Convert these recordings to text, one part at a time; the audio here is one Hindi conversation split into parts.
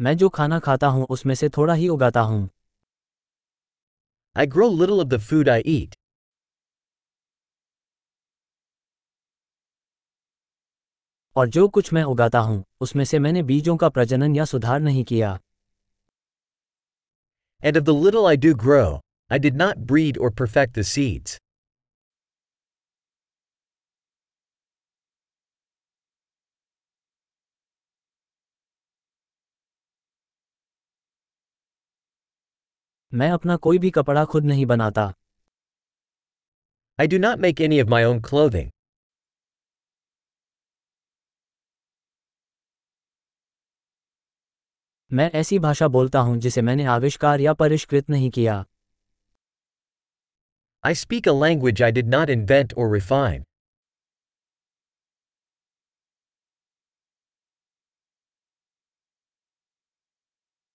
मैं जो खाना खाता हूँ उसमें से थोड़ा ही उगाता हूँ। I grow little of the food I eat और जो कुछ मैं उगाता हूँ उसमें से मैंने बीजों का प्रजनन या सुधार नहीं किया। And of the little I do grow I did not breed और परफेक्ट द सीड्स मैं अपना कोई भी कपड़ा खुद नहीं बनाता I do not make any of my own clothing. मैं ऐसी भाषा बोलता हूँ जिसे मैंने आविष्कार या परिष्कृत नहीं किया I speak a language I did not invent or refine.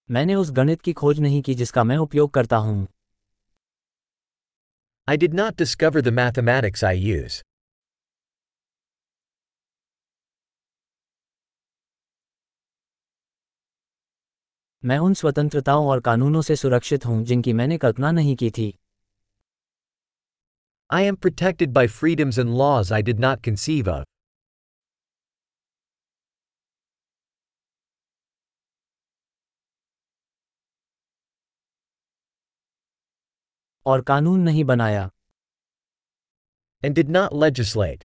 मैंने उस गणित की खोज नहीं की जिसका मैं उपयोग करता हूँ। I did not discover the mathematics I use मैं उन स्वतंत्रताओं और कानूनों से सुरक्षित हूँ जिनकी मैंने कल्पना नहीं की थी। I am protected by freedoms and laws I did not conceive of और कानून नहीं बनाया। एंड डिड नॉट लेजिस्लेट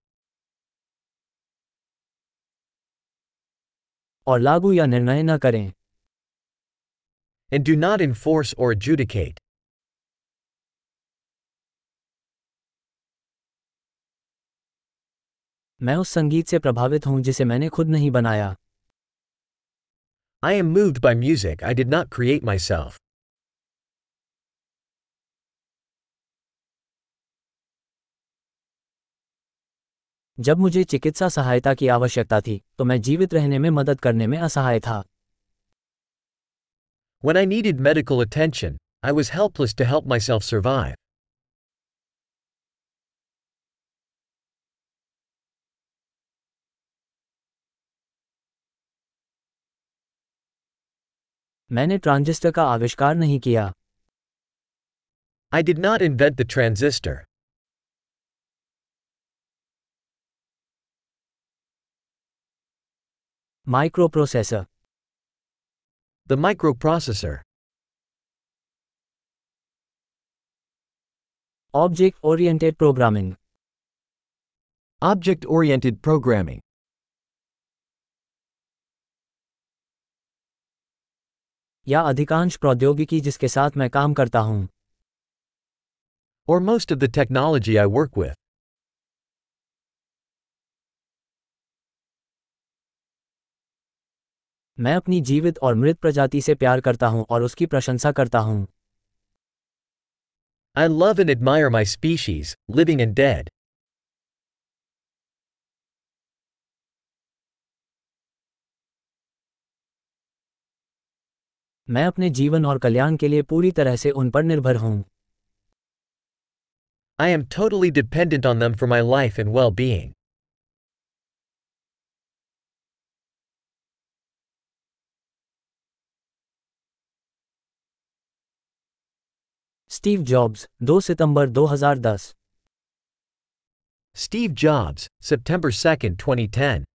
और लागू या निर्णय न करें। एंड डू नॉट इन्फोर्स और एडजुडिकेट मैं उस संगीत से प्रभावित हूँ जिसे मैंने खुद नहीं बनाया। I am moved by music I did not create myself जब मुझे चिकित्सा सहायता की आवश्यकता थी तो मैं जीवित रहने में मदद करने में असहाय था When I needed medical attention, I was helpless to help myself survive. मैंने ट्रांजिस्टर का आविष्कार नहीं किया I did not invent the transistor. Microprocessor The microprocessor. Object oriented programming Object oriented programming. या अधिकांश प्रौद्योगिकी जिसके साथ मैं काम करता हूँ Or most of the technology I work with. मैं अपनी जीवित और मृत प्रजाति से प्यार करता हूँ और उसकी प्रशंसा करता हूँ। I love and admire my species living and dead मैं अपने जीवन और कल्याण के लिए पूरी तरह से उन पर निर्भर हूँ। I am totally dependent on them for my life and well being Steve Jobs 2 September 2010 Steve Jobs, September 2, 2010.